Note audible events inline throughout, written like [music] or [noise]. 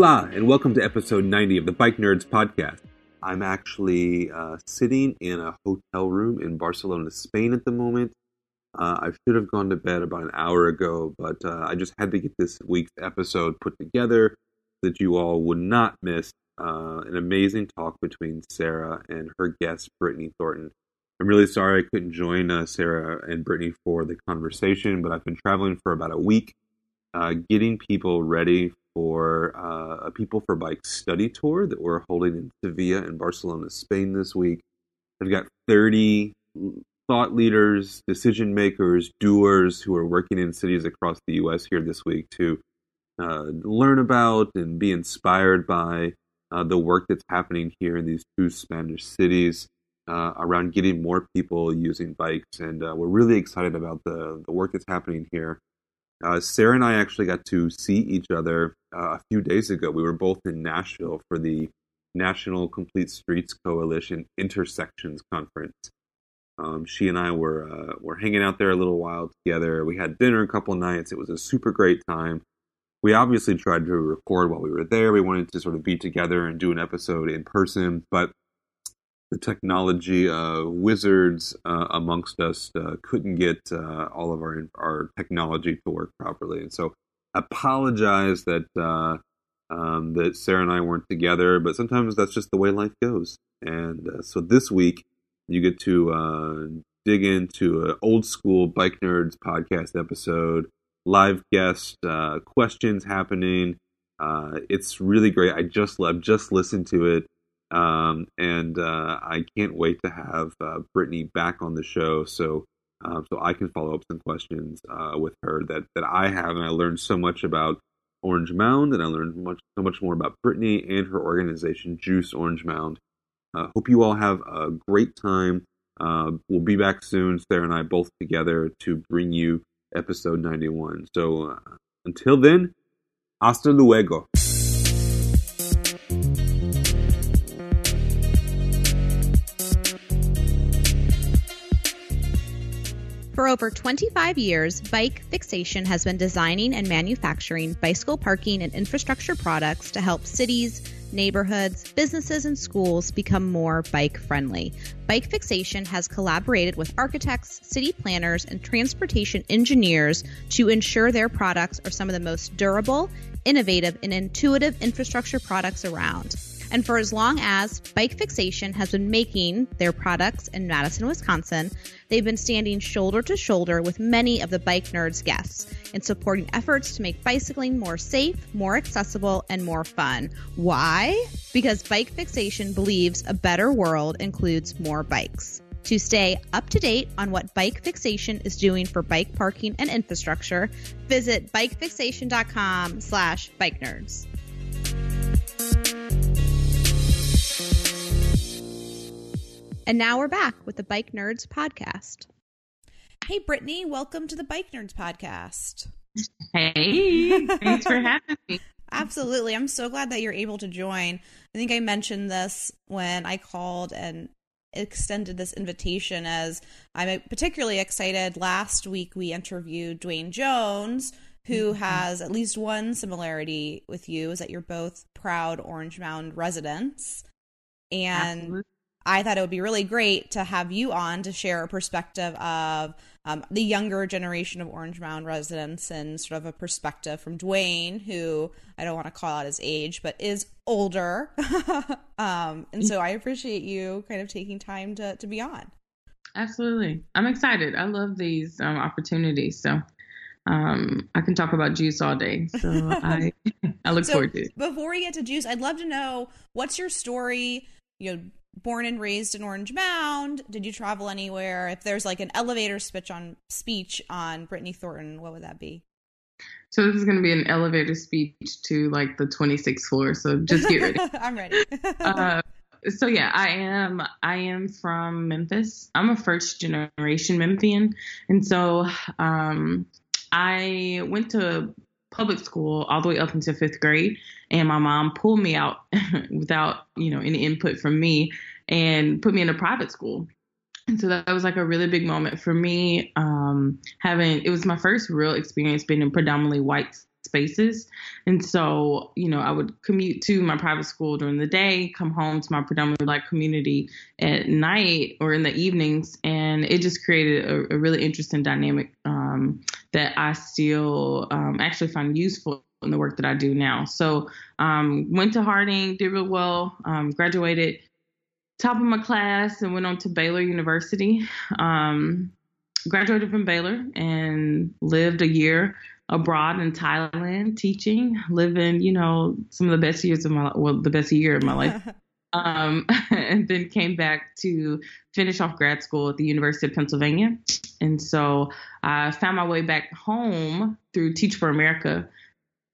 Hola, and welcome to episode 90 of the Bike Nerds podcast. I'm actually uh, sitting in a hotel room in Barcelona, Spain at the moment. Uh, I should have gone to bed about an hour ago, but uh, I just had to get this week's episode put together that you all would not miss uh, an amazing talk between Sara and her guest, Britney Thornton. I'm really sorry I couldn't join uh, Sara and Britney for the conversation, but I've been traveling for about a week, uh, getting people ready for uh, a People for Bike study tour that we're holding in Sevilla and Barcelona, Spain this week. I've got 30 thought leaders, decision makers, doers who are working in cities across the U.S. here this week to uh, learn about and be inspired by uh, the work that's happening here in these two Spanish cities uh, around getting more people using bikes. And uh, we're really excited about the, the work that's happening here. Uh, Sara and I actually got to see each other uh, a few days ago. We were both in Nashville for the National Complete Streets Coalition Intersections Conference. Um, she and I were uh, were hanging out there a little while together. We had dinner a couple nights. It was a super great time. We obviously tried to record while we were there. We wanted to sort of be together and do an episode in person, but the technology uh, wizards uh, amongst us uh, couldn't get uh, all of our our technology to work properly, and so apologize that uh, um, that Sara and I weren't together. But sometimes that's just the way life goes. And uh, so this week you get to dig into an old school bike nerds podcast episode, live guest questions happening. it's really great. I just I've just listened to it. Um, and uh, I can't wait to have uh, Britney back on the show so um, so I can follow up some questions uh, with her that, that I have, and I learned so much about Orange Mound, and I learned much so much more about Britney and her organization, Juice Orange Mound. Uh, hope you all have a great time. Uh, we'll be back soon, Sara and I both together to bring you episode 91. So uh, until then, hasta luego. For over 25 years, Bike Fixation has been designing and manufacturing bicycle parking and infrastructure products to help cities, neighborhoods, businesses, and schools become more bike friendly. Bike Fixation has collaborated with architects, city planners, and transportation engineers to ensure their products are some of the most durable, innovative, and intuitive infrastructure products around. And for as long as Bike Fixation has been making their products in Madison, Wisconsin, they've been standing shoulder to shoulder with many of the Bike Nerds guests in supporting efforts to make bicycling more safe, more accessible, and more fun. Why? Because Bike Fixation believes a better world includes more bikes. To stay up to date on what Bike Fixation is doing for bike parking and infrastructure, visit bikefixation.com slash bike nerds. And now we're back with the Bike Nerds podcast. Hey, Britney, welcome to the Bike Nerds podcast. Hey, thanks for having me. [laughs] Absolutely. I'm so glad that you're able to join. I think I mentioned this when I called and extended this invitation as I'm particularly excited. Last week we interviewed Dwayne Jones, who Mm-hmm. has at least one similarity with you is that you're both proud Orange Mound residents. And Absolutely. I thought it would be really great to have you on to share a perspective of um, the younger generation of Orange Mound residents and sort of a perspective from Dwayne, who I don't want to call out his age, but is older. [laughs] um, and so I appreciate you kind of taking time to, to be on. Absolutely. I'm excited. I love these um, opportunities. So um, I can talk about juice all day. So I [laughs] I look So forward to it. before we get to juice, I'd love to know what's your story. You know, born and raised in Orange Mound. Did you travel anywhere? If there's like an elevator speech on speech on Britney Thornton, what would that be? So this is going to be an elevator speech to like the 26th floor. So just get ready. [laughs] I'm ready. [laughs] uh, so yeah, I am. I am from Memphis. I'm a first generation Memphian, and so um, I went to public school all the way up until fifth grade, and my mom pulled me out [laughs] without you know any input from me and put me in a private school. And so that was like a really big moment for me. Um, having it was my first real experience being in predominantly white spaces. And so, you know, I would commute to my private school during the day, come home to my predominantly black community at night or in the evenings. And it just created a, a really interesting dynamic um, that I still um, actually find useful in the work that I do now. So, um, went to Harding, did real well, um, graduated top of my class, and went on to Baylor University. Um, graduated from Baylor and lived a year abroad in Thailand teaching, living, you know, some of the best years of my well, the best year of my life. [laughs] Um, [laughs] and then came back to finish off grad school at the University of Pennsylvania. And so I found my way back home through Teach for America.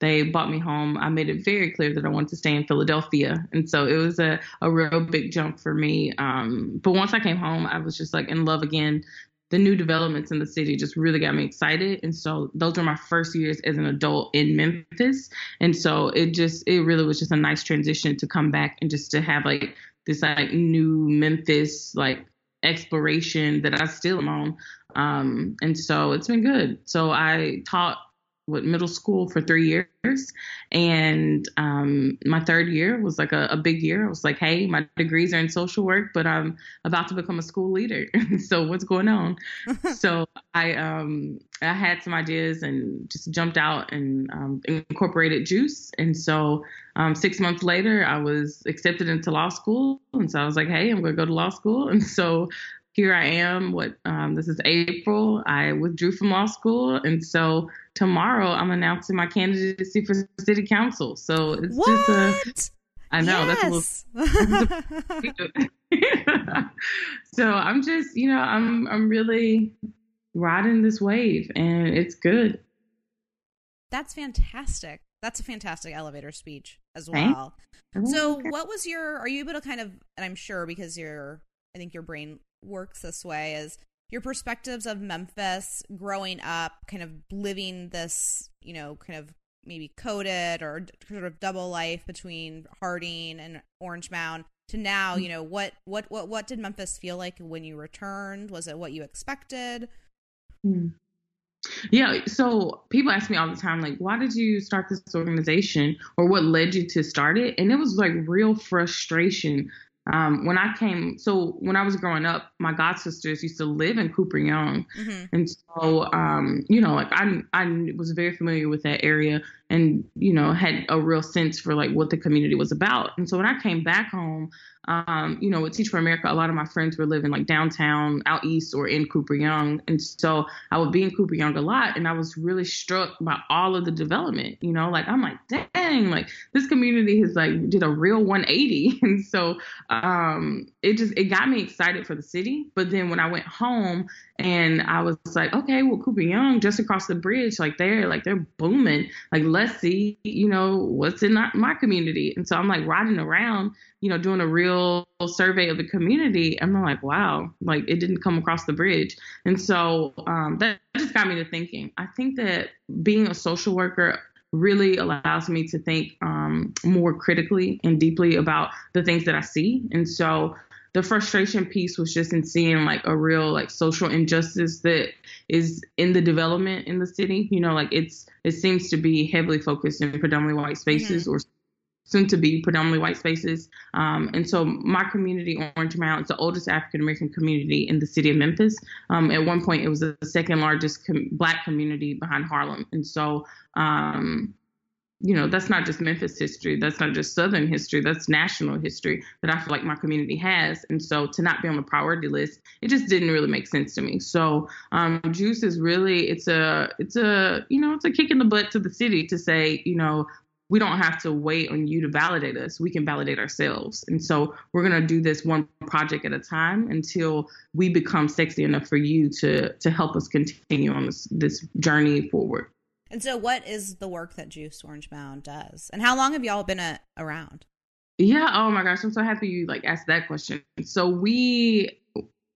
They bought me home. I made it very clear that I wanted to stay in Philadelphia. And so it was a, a real big jump for me. Um, but once I came home, I was just like in love again the new developments in the city just really got me excited. And so those were my first years as an adult in Memphis. And so it just, it really was just a nice transition to come back and just to have like this like new Memphis like exploration that I still am on. Um, and so it's been good. So I taught what middle school for three years. And um, my third year was like a, a, big year. I was like hey my degrees are in social work but i'm about to become a school leader. [laughs] So what's going on? [laughs] So i um, i had some ideas and just jumped out and um, incorporated juice. And so um, six months later i was accepted into law school. And so i was like hey i'm going to go to law school. [laughs] And so here I am. What um, this is April. I withdrew from law school, and so tomorrow I'm announcing my candidacy for city council. So it's what? just a. I know yes. that's a little. [laughs] so I'm just, you know, I'm I'm really riding this wave, and it's good. That's fantastic. That's a fantastic elevator speech as Thanks. well. So, what was your? Are you able to kind of? And I'm sure because you're, I think your brain works this way is your perspectives of Memphis growing up, kind of living this, you know, kind of maybe coded or sort of double life between Harding and Orange Mound to now, you know, what what what what did Memphis feel like when you returned? Was it what you expected? Hmm. Yeah, so people ask me all the time, like, why did you start this organization or what led you to start it? And it was like real frustration um, when I came, so when I was growing up, my god sisters used to live in Cooper Young, mm-hmm. and so um, you know, like I I was very familiar with that area, and you know, had a real sense for like what the community was about. And so when I came back home, um, you know, with Teach for America, a lot of my friends were living like downtown, out east, or in Cooper Young, and so I would be in Cooper Young a lot, and I was really struck by all of the development. You know, like I'm like, dang, like this community has like did a real 180, [laughs] and so um, it just it got me excited for the city. But then when I went home and I was like, okay, well, Cooper Young just across the bridge, like they're like they're booming. Like let's see, you know, what's in my community. And so I'm like riding around, you know, doing a real survey of the community. And I'm like, wow, like it didn't come across the bridge. And so um, that just got me to thinking. I think that being a social worker really allows me to think um, more critically and deeply about the things that I see. And so the frustration piece was just in seeing like a real like social injustice that is in the development in the city. You know, like it's it seems to be heavily focused in predominantly white spaces mm-hmm. or soon to be predominantly white spaces. Um, and so my community, Orange Mound, is the oldest African American community in the city of Memphis. Um, at one point, it was the second largest com- black community behind Harlem. And so um, you know, that's not just Memphis history. That's not just Southern history. That's national history that I feel like my community has. And so to not be on the priority list, it just didn't really make sense to me. So um, Juice is really it's a it's a you know it's a kick in the butt to the city to say you know we don't have to wait on you to validate us. We can validate ourselves. And so we're going to do this one project at a time until we become sexy enough for you to to help us continue on this this journey forward. And so, what is the work that Juice Orange Mound does, and how long have y'all been a- around? Yeah. Oh my gosh, I'm so happy you like asked that question. So we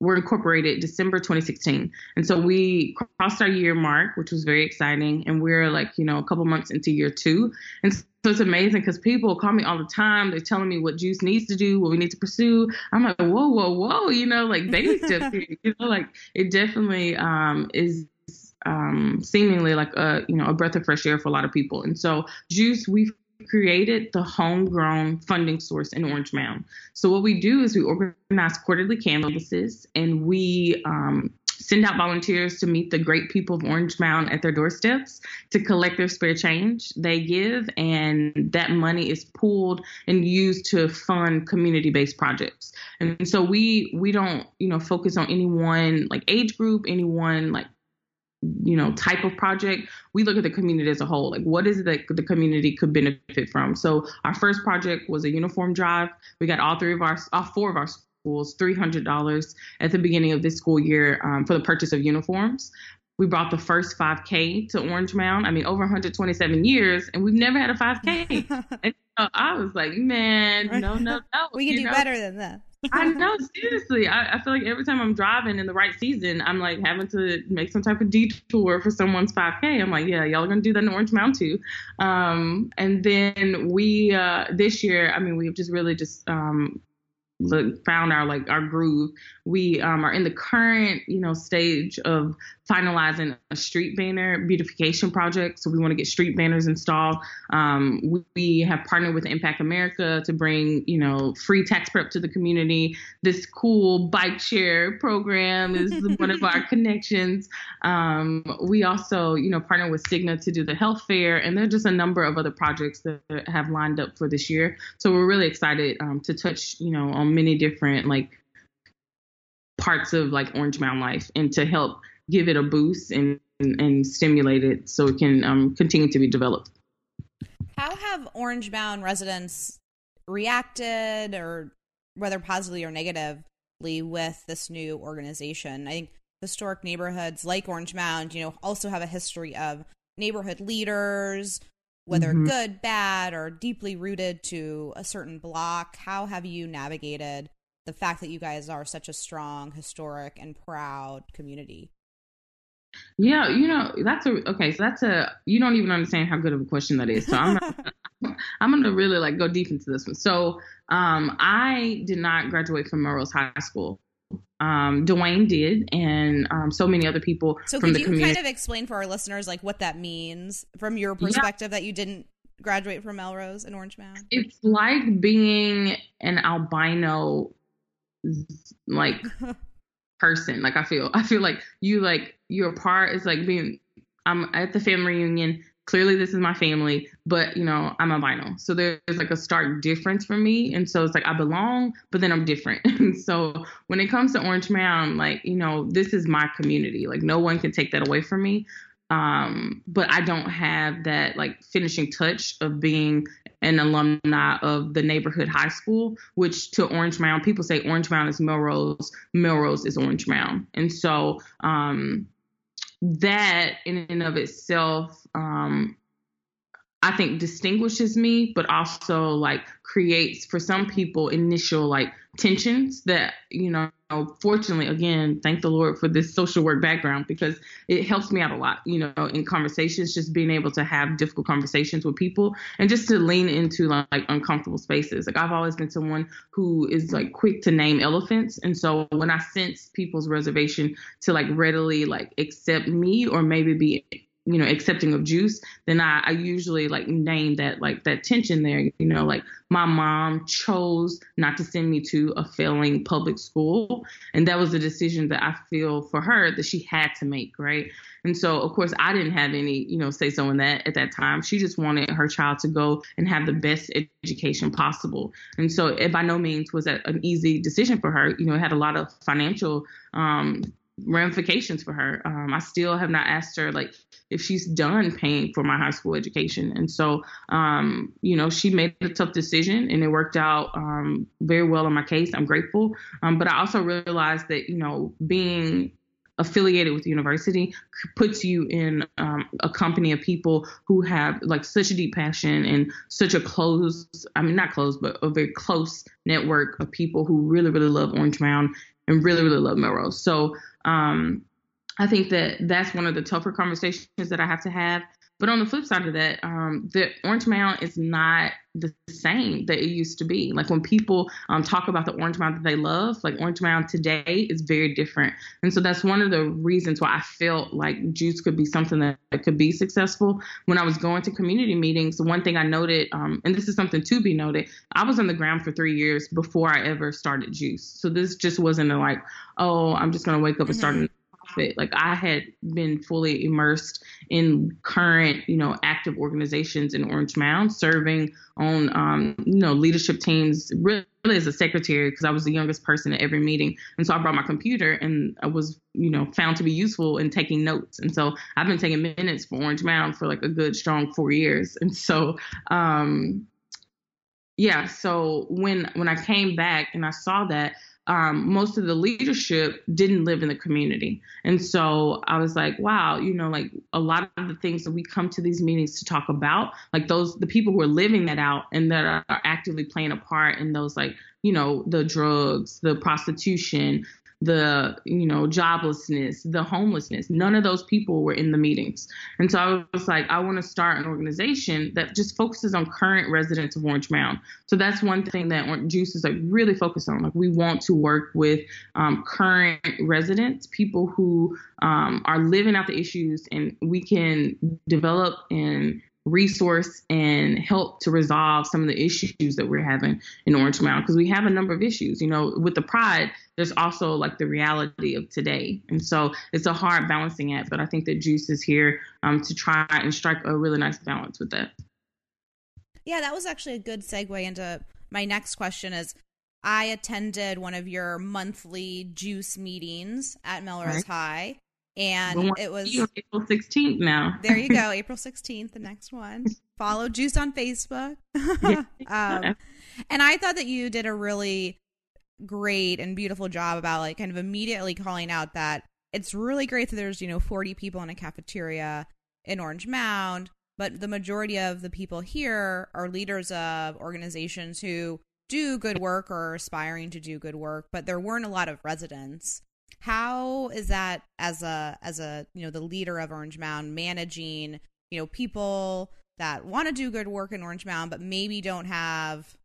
were incorporated December 2016, and so we crossed our year mark, which was very exciting. And we're like, you know, a couple months into year two, and so it's amazing because people call me all the time. They're telling me what Juice needs to do, what we need to pursue. I'm like, whoa, whoa, whoa, you know, like baby steps. [laughs] you know, like it definitely um, is um, seemingly like a you know a breath of fresh air for a lot of people. And so Juice, we've created the homegrown funding source in Orange Mound. So what we do is we organize quarterly canvases and we um, send out volunteers to meet the great people of Orange Mound at their doorsteps to collect their spare change they give, and that money is pooled and used to fund community-based projects. And so we we don't you know focus on any one like age group, any one like you know type of project we look at the community as a whole. Like what is it that the community could benefit from? So our first project was a uniform drive. We got all three of our all four of our schools $300 at the beginning of this school year um, for the purchase of uniforms we brought the first 5k to orange mound i mean over 127 years and we've never had a 5k [laughs] and so i was like man no no no we can do know? better than that. [laughs] I know, [laughs] seriously. I, I feel like every time I'm driving in the right season, I'm like having to make some type of detour for someone's 5K. I'm like, yeah, y'all are gonna do that in Orange Mound too. Um, and then we uh, this year, I mean, we've just really just um, look, found our like our groove. We um, are in the current you know stage of finalizing a street banner beautification project. So we want to get street banners installed. Um, we, we have partnered with Impact America to bring you know free tax prep to the community. This cool bike share program is [laughs] one of our connections. Um, we also you know partner with Cigna to do the health fair, and there are just a number of other projects that have lined up for this year. So we're really excited um, to touch you know on many different like parts of like Orange Mound life and to help give it a boost and and, stimulate it so it can um, continue to be developed. How have Orange Mound residents reacted, or whether positively or negatively, with this new organization? I think historic neighborhoods like Orange Mound, you know, also have a history of neighborhood leaders, whether Mhm. good, bad, or deeply rooted to a certain block. How have you navigated the fact that you guys are such a strong, historic, and proud community? Yeah, you know that's a okay. So that's a you don't even understand how good of a question that is. So I'm [laughs] [laughs] I'm gonna really like go deep into this one. So um, I did not graduate from Melrose High School. Um, Dwayne did, and um, so many other people So from could the you community. kind of explain for our listeners like what that means from your perspective that you didn't graduate from Melrose and Orange Mound? it's like being an albino like [laughs] person like i feel i feel like you like your part is like being i'm at the family reunion. Clearly this is my family but you know i'm a albino so there's like a stark difference for me. And so it's like i belong but then i'm different. And [laughs] so when it comes to orange mound like you know this is my community. Like no one can take that away from me. Um but i don't have that like finishing touch of being an alumni of the neighborhood high school which to orange mound people say orange mound is melrose melrose is orange mound and so um that in and of itself um I think distinguishes me, but also like creates for some people initial like tensions that, you know, fortunately, again, thank the Lord for this social work background because it helps me out a lot, you know, in conversations, just being able to have difficult conversations with people and just to lean into like, like uncomfortable spaces. Like I've always been someone who is like quick to name elephants. And so when I sense people's reservation to like readily like accept me or maybe be you know accepting of juice then I, I usually like name that like that tension there. You know like my mom chose not to send me to a failing public school and that was a decision that i feel for her that she had to make right? And so of course i didn't have any you know say so in that at that time. She just wanted her child to go and have the best education possible. And so it by no means was that an easy decision for her. You know it had a lot of financial um ramifications for her. Um, I still have not asked her like if she's done paying for my high school education, and so um, you know she made a tough decision, and it worked out um, very well in my case. I'm grateful, um, but I also realized that you know being affiliated with the university puts you in um, a company of people who have like such a deep passion and such a close i mean not close but a very close network of people who really really love orange mound and really really love melrose. So um, I think that that's one of the tougher conversations that I have to have. But on the flip side of that, um, the Orange Mound is not the same that it used to be. Like when people um, talk about the Orange Mound that they love, like Orange Mound today is very different. And so that's one of the reasons why I felt like juice could be something that, could be successful. When I was going to community meetings, one thing I noted, um, and this is something to be noted, I was on the ground for three years before I ever started juice. So this just wasn't a like, oh, I'm just going to wake up and start mm-hmm nonprofit. Like I had been fully immersed in current, you know, active organizations in Orange Mound, serving on, um, you know, leadership teams. Really, as a secretary, because I was the youngest person at every meeting, and so I brought my computer, and I was, you know, found to be useful in taking notes. And so I've been taking minutes for Orange Mound for like a good strong four years. And so, um, yeah. So when when I came back and I saw that um, most of the leadership didn't live in the community. And so I was like, wow, you know, like a lot of the things that we come to these meetings to talk about, like those, the people who are living that out and that are, are actively playing a part in those, like, you know, the drugs, the prostitution, the you know joblessness the homelessness. None of those people were in the meetings. And so i was like i want to start an organization that just focuses on current residents of orange mound. So that's one thing that orange juice is like really focused on. Like we want to work with um, current residents people who um, are living out the issues and we can develop and resource and help to resolve some of the issues that we're having in Orange Mound because we have a number of issues. You know, with the pride, there's also like the reality of today, and so it's a hard balancing act. But I think that Juice is here um, to try and strike a really nice balance with that. Yeah, that was actually a good segue into my next question. Is I attended one of your monthly Juice meetings at Melrose right. High and it was April 16th now. there you go, [laughs] April 16th, the next one. Follow Juice on Facebook. [laughs] um, and I thought that you did a really great and beautiful job about like kind of immediately calling out that it's really great that there's, you know, 40 people in a cafeteria in Orange Mound, but the majority of the people here are leaders of organizations who do good work or are aspiring to do good work, but there weren't a lot of residents how is that as a as a you know the leader of Orange Mound managing you know people that want to do good work in Orange Mound but maybe don't have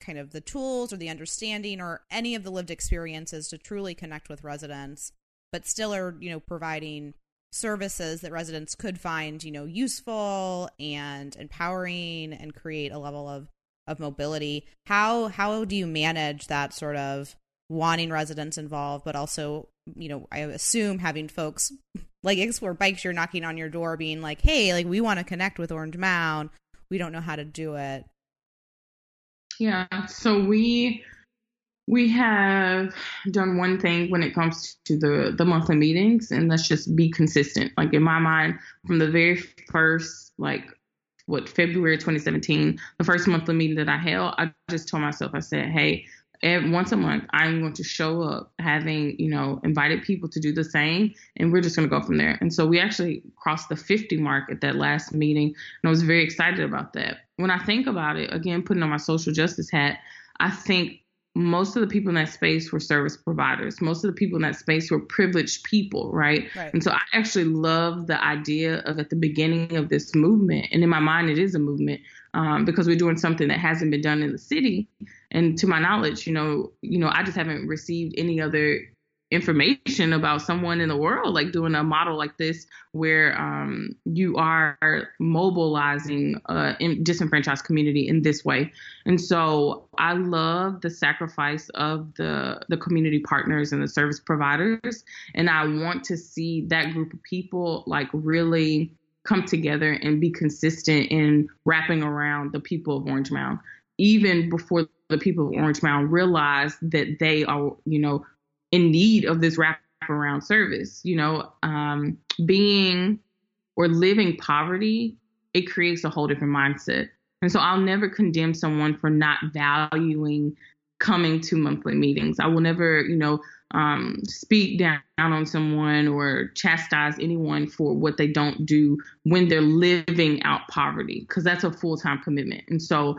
kind of the tools or the understanding or any of the lived experiences to truly connect with residents but still are you know providing services that residents could find you know useful and empowering and create a level of of mobility? How how do you manage that sort of wanting residents involved, but also, you know, I assume having folks like Explore Bikes, you're knocking on your door being like, hey, like we want to connect with Orange Mound. We don't know how to do it. Yeah. So we we have done one thing when it comes to the the monthly meetings and let's just be consistent like in my mind from the very first like what february 2017 the first monthly meeting that i held i just told myself i said hey once a month, I'm going to show up having, you know, invited people to do the same, and we're just going to go from there. And so we actually crossed the 50 mark at that last meeting, and I was very excited about that. When I think about it, again, putting on my social justice hat, I think most of the people in that space were service providers. Most of the people in that space were privileged people, right? right? And so I actually love the idea of at the beginning of this movement, and in my mind, it is a movement um, because we're doing something that hasn't been done in the city. And to my knowledge, you know, you know, I just haven't received any other information about someone in the world, like doing a model like this where um, you are mobilizing a disenfranchised community in this way. And so I love the sacrifice of the the community partners and the service providers, and I want to see that group of people like really come together and be consistent in wrapping around the people of Orange Mound, even before the people of Orange Mound realize that they are, you know, in need of this wraparound service. You know, um, being or living poverty, it creates a whole different mindset. And so I'll never condemn someone for not valuing coming to monthly meetings. I will never, you know, um, speak down on someone or chastise anyone for what they don't do when they're living out poverty, because that's a full time commitment. And so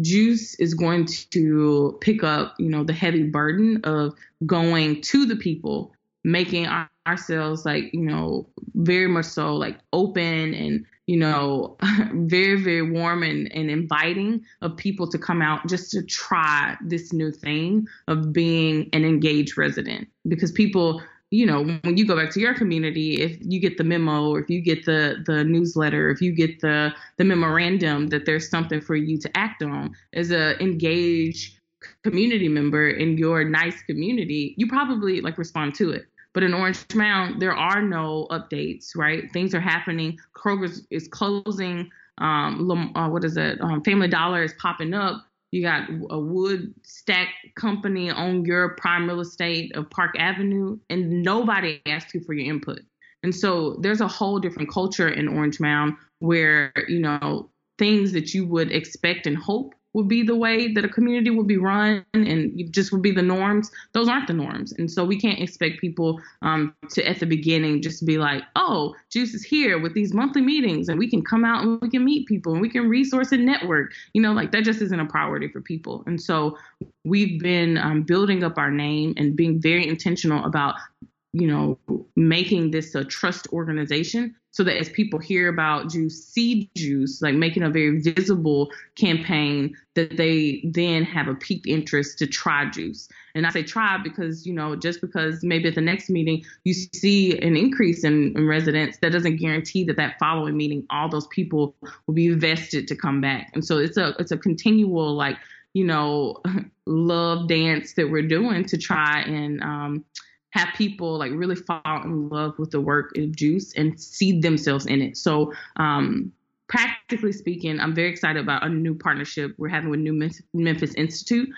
Juice is going to pick up, you know, the heavy burden of going to the people, making our, ourselves like, you know, very much so like open and, you know, [laughs] very, very warm and, and inviting of people to come out just to try this new thing of being an engaged resident. Because people you know, when you go back to your community, if you get the memo or if you get the the newsletter, if you get the the memorandum that there's something for you to act on as a engaged community member in your nice community, you probably like respond to it. But in Orange Mound, there are no updates, right? Things are happening. Kroger is closing. Um, uh, what is it? Um, Family Dollar is popping up. You got a wood stack company on your prime real estate of Park Avenue, and nobody asked you for your input. And so there's a whole different culture in Orange Mound where, you know, things that you would expect and hope would be the way that a community would be run and just would be the norms. Those aren't the norms. And so we can't expect people um, to, at the beginning, just be like, oh, Juice is here with these monthly meetings and we can come out and we can meet people and we can resource and network. You know, like that just isn't a priority for people. And so we've been um, building up our name and being very intentional about you know, making this a trust organization so that as people hear about juice, see juice, like making a very visible campaign that they then have a peaked interest to try juice. And I say try because, you know, just because maybe at the next meeting you see an increase in, in residents, that doesn't guarantee that that following meeting, all those people will be vested to come back. And so it's a, it's a continual, like, you know, [laughs] love dance that we're doing to try and, um, have people like really fall in love with the work of Juice and see themselves in it. So, um, practically speaking, I'm very excited about a new partnership we're having with New Memphis Institute.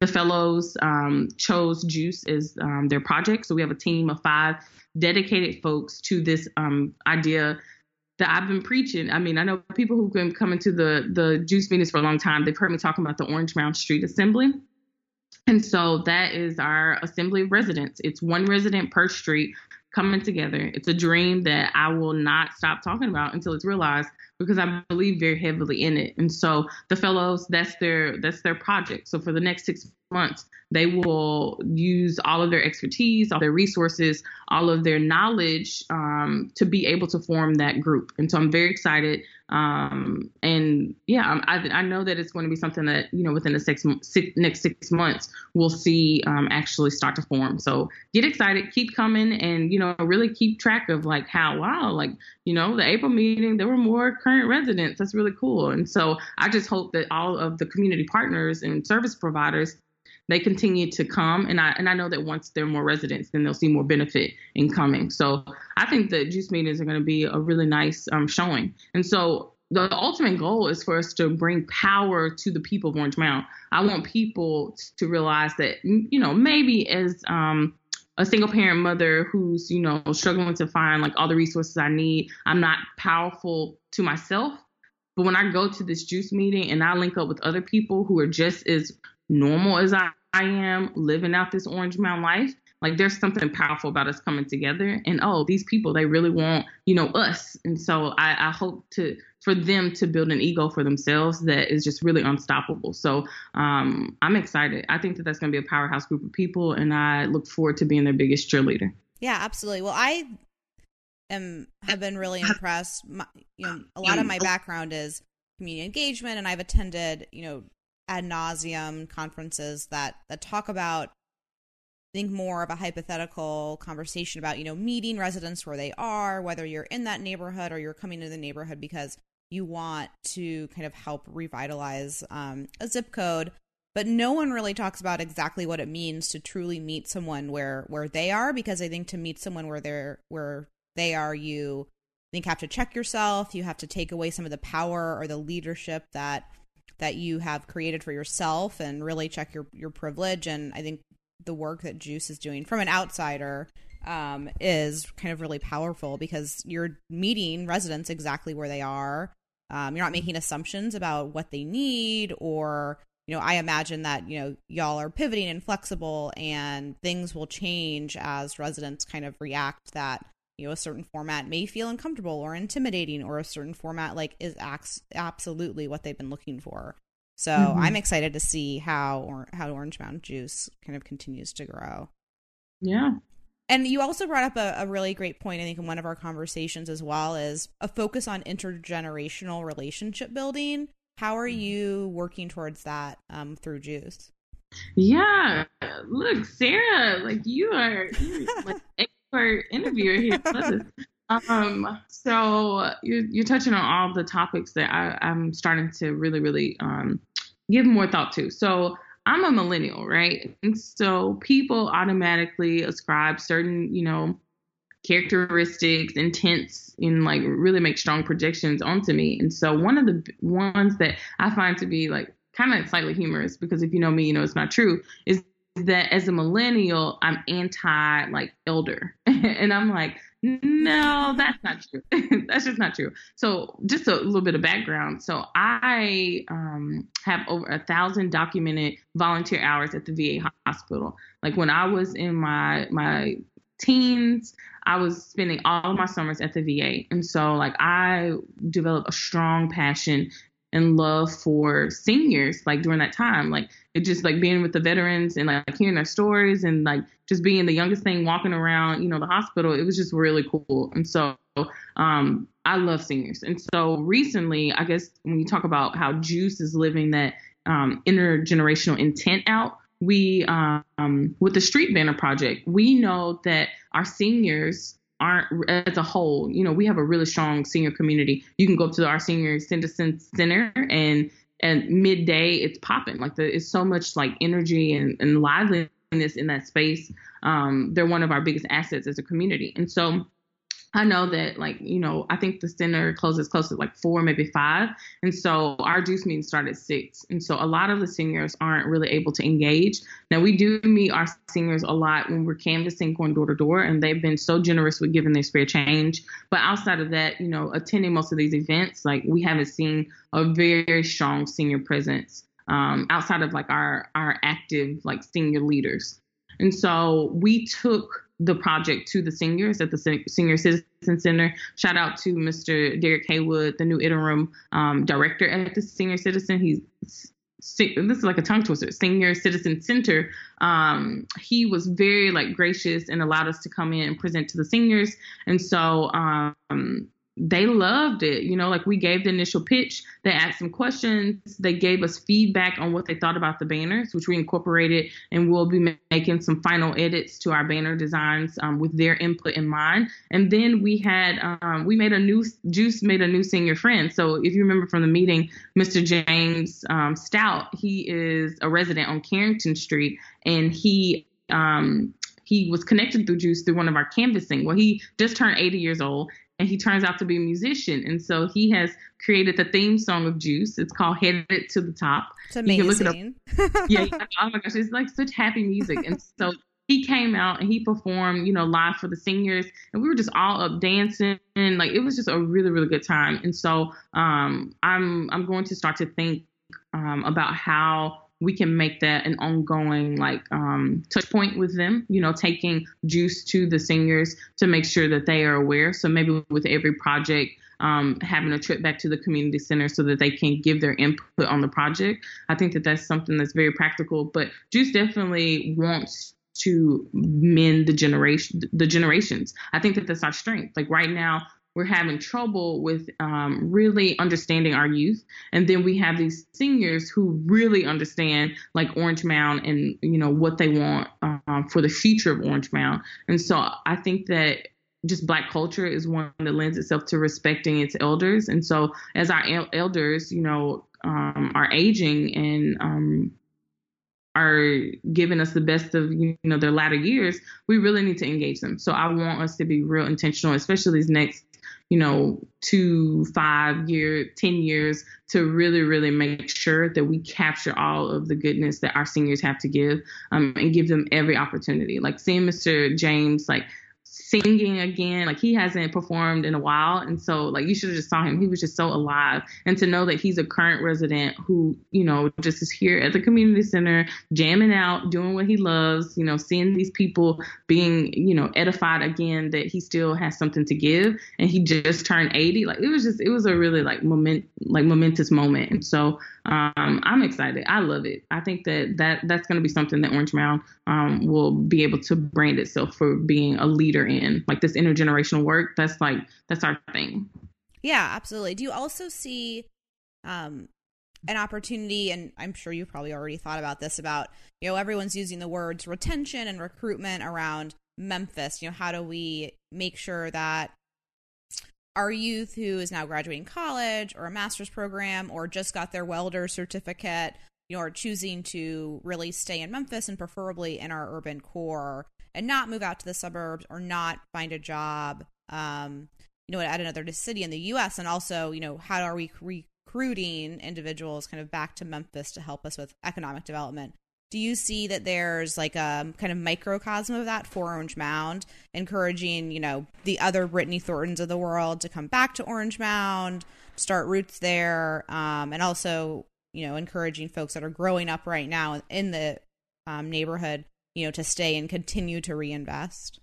The fellows um, chose Juice as um, their project. So we have a team of five dedicated folks to this um, idea that I've been preaching. I mean, I know people who've been coming to the the Juice meetings for a long time. They've heard me talking about the Orange Mound Street Assembly. And so that is our assembly of residents. It's one resident per street coming together. It's a dream that I will not stop talking about until it's realized because I believe very heavily in it. And so the fellows, that's their that's their project. So for the next six months, they will use all of their expertise, all their resources, all of their knowledge um, to be able to form that group. And so I'm very excited. Um, and yeah, I, I, know that it's going to be something that you know within the six, six next six months we'll see um, actually start to form. So get excited, keep coming, and you know really keep track of like how wow, like you know the April meeting there were more current residents. That's really cool. And so I just hope that all of the community partners and service providers they continue to come and I and I know that once there are more residents then they'll see more benefit in coming. So I think the juice meetings are going to be a really nice um, showing. And so the ultimate goal is for us to bring power to the people of Orange Mound. I want people to realize that you know maybe as um, a single parent mother who's you know struggling to find like all the resources I need, I'm not powerful to myself. But when I go to this juice meeting and I link up with other people who are just as normal as I, I am living out this Orange Mound life, like there's something powerful about us coming together. And oh, these people, they really want, you know, us. And so I, I hope to for them to build an ego for themselves that is just really unstoppable. So um, I'm excited. I think that that's going to be a powerhouse group of people, and I look forward to being their biggest cheerleader. Yeah, absolutely. Well, I am have been really impressed. My, you know, a lot of my background is community engagement, and I've attended, you know, ad nauseum conferences that that talk about think more of a hypothetical conversation about, you know, meeting residents where they are, whether you're in that neighborhood or you're coming to the neighborhood because you want to kind of help revitalize um, a zip code. But no one really talks about exactly what it means to truly meet someone where where they are, because I think to meet someone where they're where they are, you. I think have to check yourself. You have to take away some of the power or the leadership that that you have created for yourself and really check your your privilege. And i think the work that juice is doing from an outsider um, is kind of really powerful because you're meeting residents exactly where they are. Um, you're not making assumptions about what they need or you know i imagine that you know y'all are pivoting and flexible and things will change as residents kind of react that you know a certain format may feel uncomfortable or intimidating or a certain format like is acts absolutely what they've been looking for. So mm-hmm. i'm excited to see how or how orange mound juice kind of continues to grow. Yeah. And you also brought up a, a really great point i think in one of our conversations as well is a focus on intergenerational relationship building. How are mm-hmm. you working towards that um, through juice? Yeah. Look sara like you are like [laughs] for interviewer here. um, so you're, you're touching on all the topics that I, I'm starting to really, really um, give more thought to. So I'm a millennial, right? And so people automatically ascribe certain, you know, characteristics, intents, and like really make strong projections onto me. And so one of the ones that I find to be like kind of slightly humorous, because if you know me, you know it's not true, is that as a millennial, I'm anti like elder. [laughs] and I'm like, no, that's not true. [laughs] that's just not true. So just a little bit of background. So I um, have over a thousand documented volunteer hours at the VA hospital. Like when I was in my my teens, I was spending all of my summers at the VA. And so like I developed a strong passion and love for seniors like during that time like it just like being with the veterans and like hearing their stories and like just being the youngest thing walking around you know the hospital it was just really cool and so um i love seniors and so recently i guess when you talk about how juice is living that um intergenerational intent out we um with the street banner project we know that our seniors aren't as a whole, you know, we have a really strong senior community. You can go to our senior citizen center and and midday it's popping. Like the, it's so much like energy and, and liveliness in that space. Um, they're one of our biggest assets as a community. And so I know that like, you know, I think the center closes close to like four, maybe five. And so our juice meeting started at six. And so a lot of the seniors aren't really able to engage. Now we do meet our seniors a lot when we're canvassing going door to door and they've been so generous with giving their spare change. But outside of that, you know, attending most of these events, like we haven't seen a very strong senior presence um, outside of like our our active like senior leaders. And so we took the project to the seniors at the Senior Citizen Center. Shout out to Mr. Derek Haywood, the new interim um, director at the Senior Citizen. He's this is like a tongue twister senior citizen center um, he was very like gracious and allowed us to come in and present to the seniors and so um, they loved it. You know, like we gave the initial pitch, they asked some questions, they gave us feedback on what they thought about the banners, which we incorporated, and we'll be making some final edits to our banner designs um, with their input in mind. And then we had um, we made a new Juice made a new senior friend. So if you remember from the meeting, Mr. James um, Stout, he is a resident on Carrington Street, and he um, he was connected through Juice through one of our canvassing. Well, he just turned 80 years old and he turns out to be a musician. And so he has created the theme song of Juice. It's called Headed to the Top. It's amazing. You can look it up. [laughs] yeah. Oh my gosh, it's like such happy music. And [laughs] so he came out and he performed, you know, live for the seniors, and we were just all up dancing. And like it was just a really, really good time. And so um, I'm I'm going to start to think um, about how we can make that an ongoing like um, touch point with them you know taking juice to the seniors to make sure that they are aware. So maybe with every project um, having a trip back to the community center so that they can give their input on the project i think that that's something that's very practical. But juice definitely wants to mend the generation the generations. I think that that's our strength. Like right now we're having trouble with um, really understanding our youth. And then we have these seniors who really understand like Orange Mound and, you know, what they want um, for the future of Orange Mound. And so I think that just black culture is one that lends itself to respecting its elders. And so as our el- elders, you know, um, are aging and um, are giving us the best of you know their latter years, we really need to engage them. So I want us to be real intentional, especially these next you know two, five year, ten years, to really really make sure that we capture all of the goodness that our seniors have to give, um, and give them every opportunity. Like seeing Mr. James like singing again. Like he hasn't performed in a while. And so like you should have just saw him. He was just so alive. And to know that he's a current resident who, you know, just is here at the community center, jamming out, doing what he loves, you know, seeing these people being, you know, edified again that he still has something to give. And he just turned 80. Like it was just it was a really like moment like momentous moment. And so um, I'm excited. I love it. I think that, that that's going to be something that Orange Mound um, will be able to brand itself for being a leader in, like this intergenerational work. That's like that's our thing. Yeah, absolutely. Do you also see um, an opportunity? And I'm sure you probably already thought about this. About you know everyone's using the words retention and recruitment around Memphis. You know, how do we make sure that our youth who is now graduating college or a master's program or just got their welder certificate, you know, are choosing to really stay in Memphis and preferably in our urban core and not move out to the suburbs or not find a job, um, you know, at another city in the U.S. And also, you know, how are we recruiting individuals kind of back to Memphis to help us with economic development? Do you see that there's like a kind of microcosm of that for Orange Mound, encouraging, you know, the other Britney Thorntons of the world to come back to Orange Mound, start roots there, um, and also, you know, encouraging folks that are growing up right now in the um, neighborhood, you know, to stay and continue to reinvest?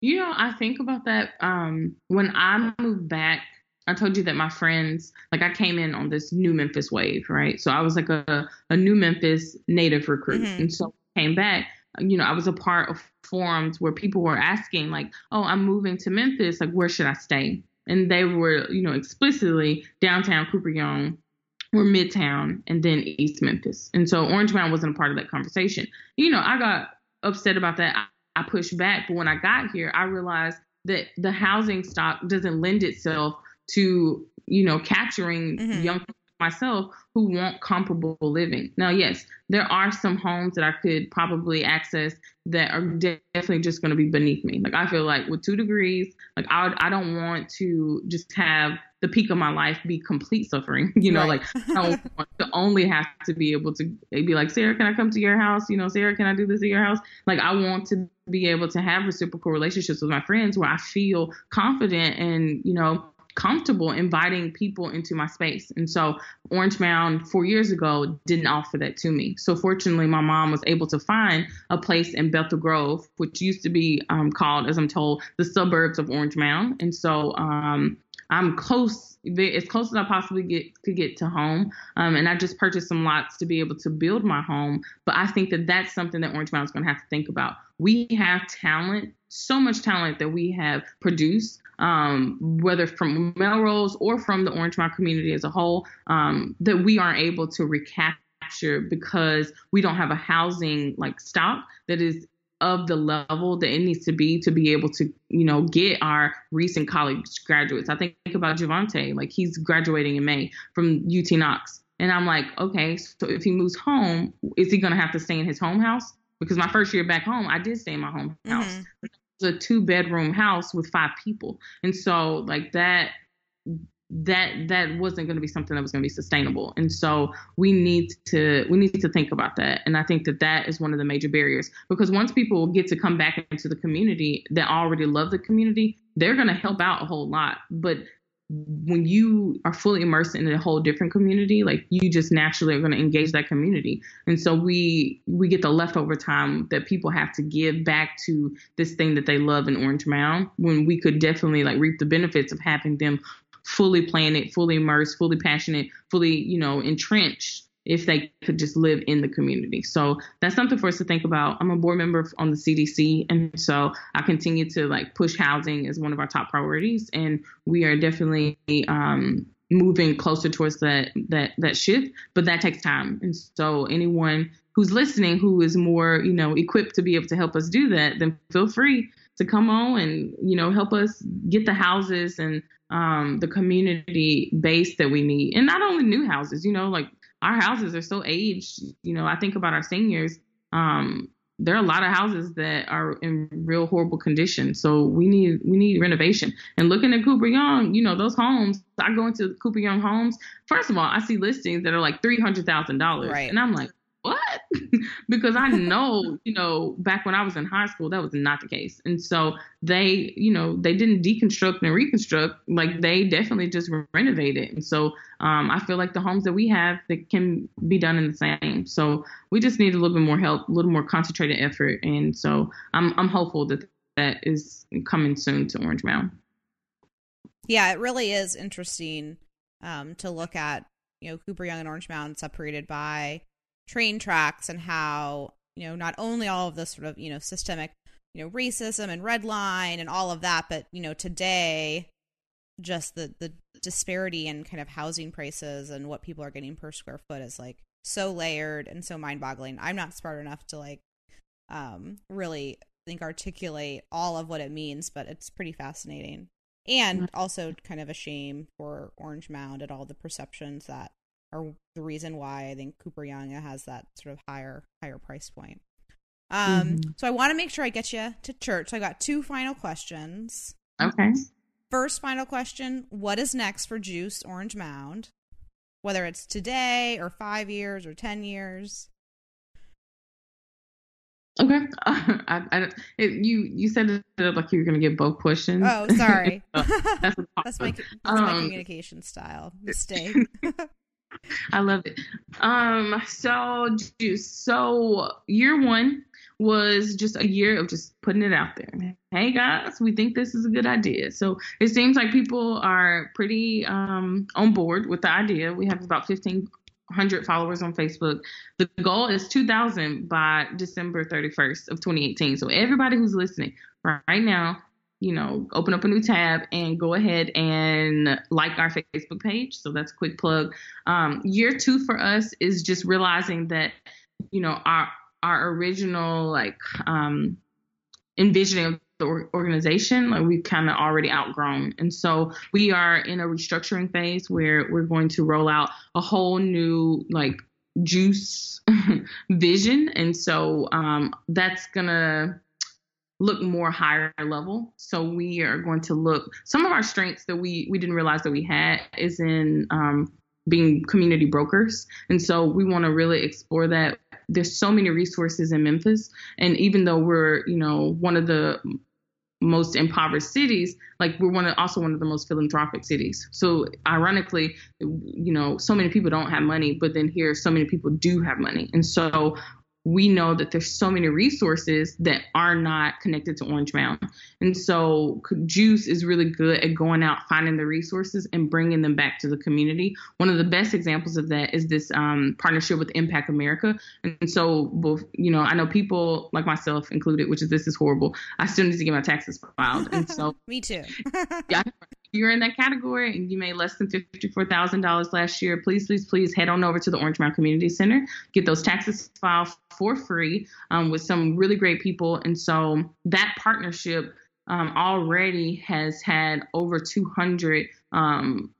You know, I think about that um, when I moved back I told you that my friends, like I came in on this new Memphis wave, right? So I was like a, a new Memphis native recruit. Mm-hmm. And so I came back, you know, I was a part of forums where people were asking, like, oh, I'm moving to Memphis. Like, where should I stay? And they were, you know, explicitly downtown Cooper Young or Midtown and then East Memphis. And so Orange Mound wasn't a part of that conversation. You know, I got upset about that. I, I pushed back. But when I got here, I realized that the housing stock doesn't lend itself to you know capturing mm-hmm. young myself who want comparable living. Now, yes, there are some homes that I could probably access that are definitely just going to be beneath me. Like I feel like with two degrees, like I I don't want to just have the peak of my life be complete suffering. [laughs] You know, right. like I don't [laughs] want to only have to be able to be like, Sara, can I come to your house? You know, Sara, can I do this at your house? Like I want to be able to have reciprocal relationships with my friends where I feel confident and, you know, comfortable inviting people into my space. And so Orange Mound four years ago didn't offer that to me. So fortunately, my mom was able to find a place in Bethel Grove, which used to be um, called, as I'm told, the suburbs of Orange Mound. And so um, I'm close, as close as I possibly get could get to home. Um, and I just purchased some lots to be able to build my home. But I think that that's something that Orange Mound is going to have to think about. We have talent, so much talent that we have produced um, whether from Melrose or from the Orange Mound community as a whole, um, that we aren't able to recapture because we don't have a housing like stock that is of the level that it needs to be to be able to, you know, get our recent college graduates. I think about Javante, like he's graduating in May from UT Knox. And I'm like, okay, so if he moves home, is he going to have to stay in his home house? Because my first year back home, I did stay in my home house. Mm-hmm a two bedroom house with five people. And so like that that that wasn't going to be something that was going to be sustainable. And so we need to we need to think about that. And i think that that is one of the major barriers. Because once people get to come back into the community that already love the community they're going to help out a whole lot. But when you are fully immersed in a whole different community, like you just naturally are going to engage that community. And so we we get the leftover time that people have to give back to this thing that they love in Orange Mound when we could definitely like reap the benefits of having them fully planted, fully immersed, fully passionate, fully, you know, entrenched if they could just live in the community. So that's something for us to think about. I'm a board member on the CDC, and so I continue to like push housing as one of our top priorities, and we are definitely um, moving closer towards that that that shift. But that takes time, and so anyone who's listening who is more you know equipped to be able to help us do that, then feel free to come on and you know help us get the houses and um, the community base that we need, and not only new houses. You know, like our houses are so aged. You know, I think about our seniors. Um, there are a lot of houses that are in real horrible condition. So we need we need renovation. And looking at Cooper Young, you know, those homes, I go into Cooper Young homes. First of all, I see listings that are like three hundred thousand dollars. Right. And I'm like? [laughs] because I know, you know, back when I was in high school, that was not the case. And so they, you know, they didn't deconstruct and reconstruct. Like they definitely just renovated. And so um, I feel like the homes that we have that can be done in the same. So we just need a little bit more help, a little more concentrated effort. And so I'm I'm hopeful that that is coming soon to Orange Mound. Yeah, it really is interesting um, to look at, you know, Cooper Young and Orange Mound separated by train tracks and how, you know, not only all of this sort of, you know, systemic, you know, racism and red line and all of that, but, you know, today just the the disparity in kind of housing prices and what people are getting per square foot is like so layered and so mind-boggling. I'm not smart enough to like um really think articulate all of what it means, but it's pretty fascinating. And also kind of a shame for Orange Mound and all the perceptions that are the reason why I think Cooper Young has that sort of higher higher price point. Um Mhm. so I want to make sure I get you to church. So I got two final questions. Okay. First final question, what is next for Juice Orange Mound? Whether it's today or 5 years or 10 years. Okay. [laughs] I, I, it, you you said it like you were gonna get both questions. Oh, sorry. [laughs] That's, [laughs] That's my, that's my Um, communication style mistake. [laughs] I love it. Um, so juice. So year one was just a year of just putting it out there. Hey guys, we think this is a good idea. So it seems like people are pretty um on board with the idea. We have about fifteen hundred followers on Facebook. The goal is two thousand by December thirty first of twenty eighteen. So everybody who's listening right now, you know, open up a new tab and go ahead and like our Facebook page. So that's a quick plug. Um, year two for us is just realizing that, you know, our our original like um, envisioning of the organization, like we've kind of already outgrown, and so we are in a restructuring phase where we're going to roll out a whole new like juice [laughs] vision, and so um, that's gonna look more higher level. So we are going to look some of our strengths that we we didn't realize that we had is in um, being community brokers, and so we want to really explore that. There's so many resources in Memphis, and even though we're you know one of the most impoverished cities, like we're one of, also one of the most philanthropic cities. So ironically, you know, so many people don't have money, but then here so many people do have money, and so we know that there's so many resources that are not connected to Orange Mound. And so Juice is really good at going out, finding the resources and bringing them back to the community. One of the best examples of that is this um, partnership with Impact America. And so, both, you know, I know people like myself included, which is this is horrible. I still need to get my taxes filed. And so [laughs] Me too. [laughs] yeah, [laughs] you're in that category and you made less than $54,000 last year, please, please, please head on over to the Orange Mound Community Center. Get those taxes filed for free um, with some really great people. And so that partnership um, already has had over 200 um,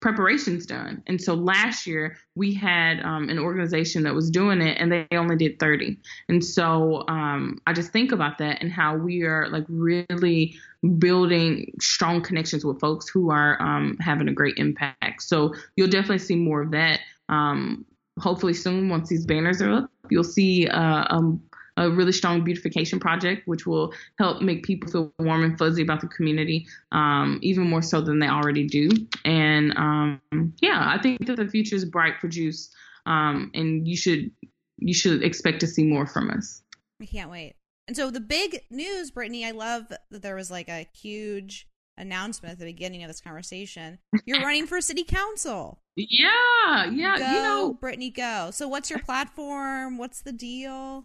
preparations done. And so last year we had um, an organization that was doing it and they only did 30. And so um, I just think about that and how we are like really building strong connections with folks who are um, having a great impact. So you'll definitely see more of that. Um, hopefully soon, once these banners are up, you'll see uh, um, a really strong beautification project, which will help make people feel warm and fuzzy about the community, um, even more so than they already do. And um, yeah, I think that the future is bright for Juice, um, and you should you should expect to see more from us. I can't wait. And so the big news, Britney, I love that there was like a huge announcement at the beginning of this conversation. You're running for city council. [laughs] Yeah, yeah. Go, you know, Britney, go. So, what's your platform? What's the deal?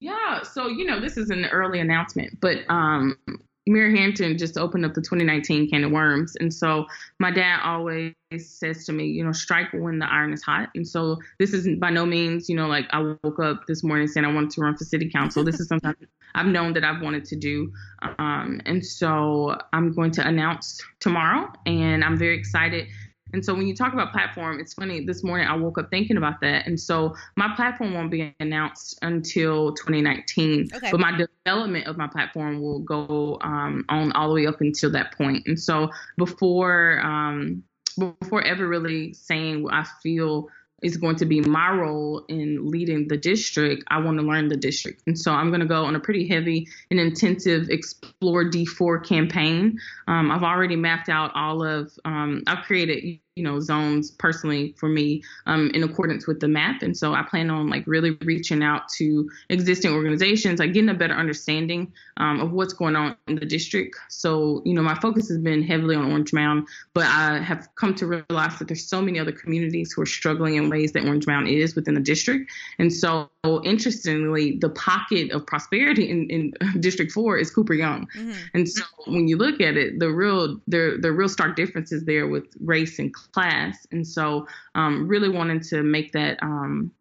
Yeah, so you know, this is an early announcement, but um Mayor Hampton just opened up the 2019 can of worms. And so my dad always says to me, you know, strike when the iron is hot. And so this isn't by no means, you know, like I woke up this morning saying I wanted to run for city council. This is [laughs] something I've known that I've wanted to do. Um, and so I'm going to announce tomorrow, and I'm very excited and so when you talk about platform, it's funny. This morning I woke up thinking about that, and so my platform won't be announced until 2019. Okay. But my development of my platform will go um, on all the way up until that point. And so before um, before ever really saying what I feel is going to be my role in leading the district, I want to learn the district. And so I'm going to go on a pretty heavy and intensive Explore D4 campaign. Um, I've already mapped out all of, um, I've created you know zones personally for me um, in accordance with the map and so i plan on like really reaching out to existing organizations like getting a better understanding um, of what's going on in the district so you know my focus has been heavily on orange mound but i have come to realize that there's so many other communities who are struggling in ways that orange mound is within the district and so interestingly the pocket of prosperity in, in [laughs] district 4 is cooper young Mm-hmm. and so when you look at it the real the the real stark differences there with race and class. And so, um, really wanting to make that um,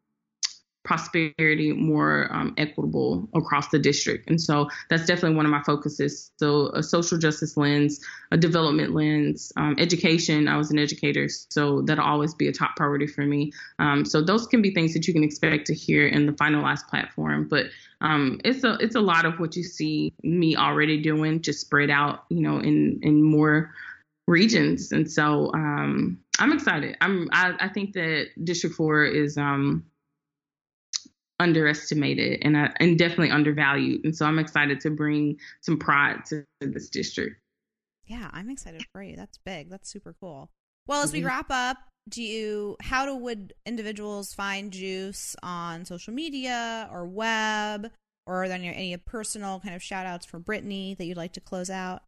prosperity more um, equitable across the district. And so, that's definitely one of my focuses. So, a social justice lens, a development lens, um, education. I was an educator, so that'll always be a top priority for me. Um, so, those can be things that you can expect to hear in the finalized platform. But um, it's a it's a lot of what you see me already doing, just spread out, you know, in in more regions. And so um, I'm excited. I'm I, I, think that District Four is um, underestimated and uh, and definitely undervalued. And so I'm excited to bring some pride to this district. Yeah, I'm excited for you. That's big. That's super cool. Well, as we mm-hmm. wrap up, do you how do would individuals find Juice on social media or web? Or are there any, any personal kind of shout outs for Britney that you'd like to close out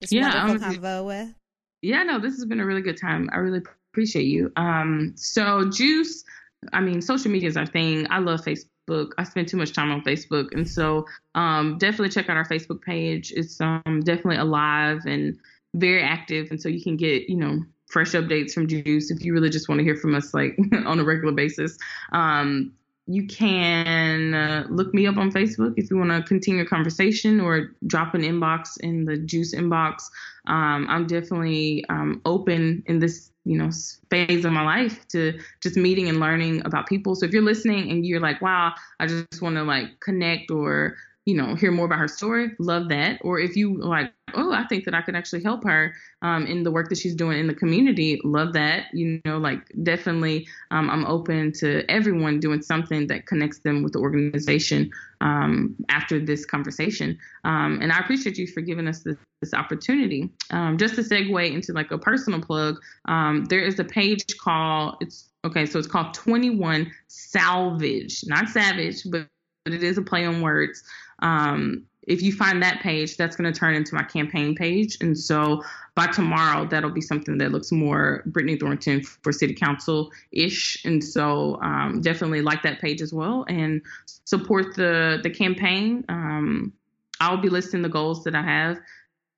this yeah, wonderful um, convo with? Yeah, no, this has been a really good time. I really appreciate you. Um, so Juice, I mean, social media is our thing. I love Facebook. I spend too much time on Facebook, and so um, definitely check out our Facebook page. It's um, definitely alive and very active, and so you can get you know fresh updates from Juice if you really just want to hear from us like [laughs] on a regular basis. Um, you can uh, look me up on Facebook if you want to continue a conversation or drop an inbox in the Juice inbox. Um, I'm definitely um, open in this you know phase of my life to just meeting and learning about people. So if you're listening and you're like, wow, I just want to like connect or you know, hear more about her story, love that. Or if you like, oh, I think that I could actually help her um, in the work that she's doing in the community, love that. You know, like definitely, um, I'm open to everyone doing something that connects them with the organization um, after this conversation. Um, and I appreciate you for giving us this, this opportunity. Um, just to segue into like a personal plug, um, there is a page called it's okay, so it's called 21 Salvage, not Savage, but but it is a play on words. Um, if you find that page, that's going to turn into my campaign page. And so by tomorrow, that'll be something that looks more Britney Thornton for city council ish. And so um, definitely like that page as well and support the, the campaign. Um, I'll be listing the goals that I have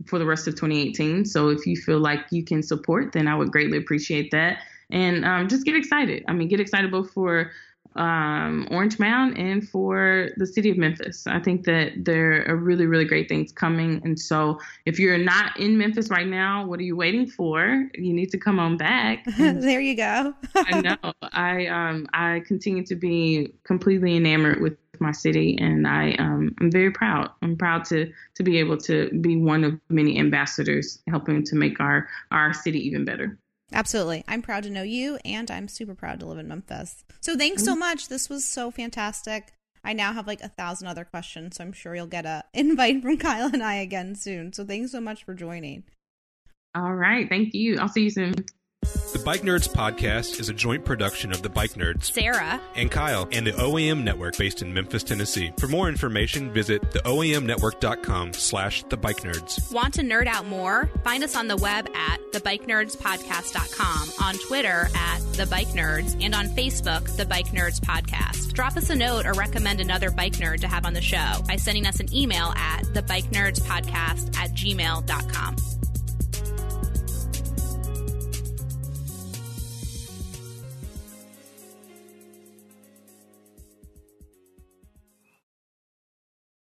for the rest of 2018. So if you feel like you can support, then I would greatly appreciate that. And um, just get excited. I mean, get excited both for um, Orange Mound and for the city of Memphis. I think that there are really, really great things coming. And so if you're not in Memphis right now, what are you waiting for? You need to come on back. [laughs] there you go. I know. I um I continue to be completely enamored with my city and I um I'm very proud. I'm proud to to be able to be one of many ambassadors helping to make our our city even better. Absolutely. I'm proud to know you, and I'm super proud to live in Memphis. So thanks so mm-hmm. much. This was so fantastic. I now have like a thousand other questions, so I'm sure you'll get a [laughs] invite from Kyle and I again soon. So thanks so much for joining. All right. Thank you. I'll see you soon. The Bike Nerds podcast is a joint production of the Bike Nerds Sara. and Kyle and the OAM network based in Memphis, Tennessee. For more information, visit theoamnetwork.com slash the Bike Nerds. Want to nerd out more? Find us on the web at thebikeNerdsPodcast.com, on Twitter at The Bike Nerds, and on Facebook, The Bike Nerds Podcast. Drop us a note or recommend another bike nerd to have on the show by sending us an email at thebikeNerdsPodcast at gmail.com.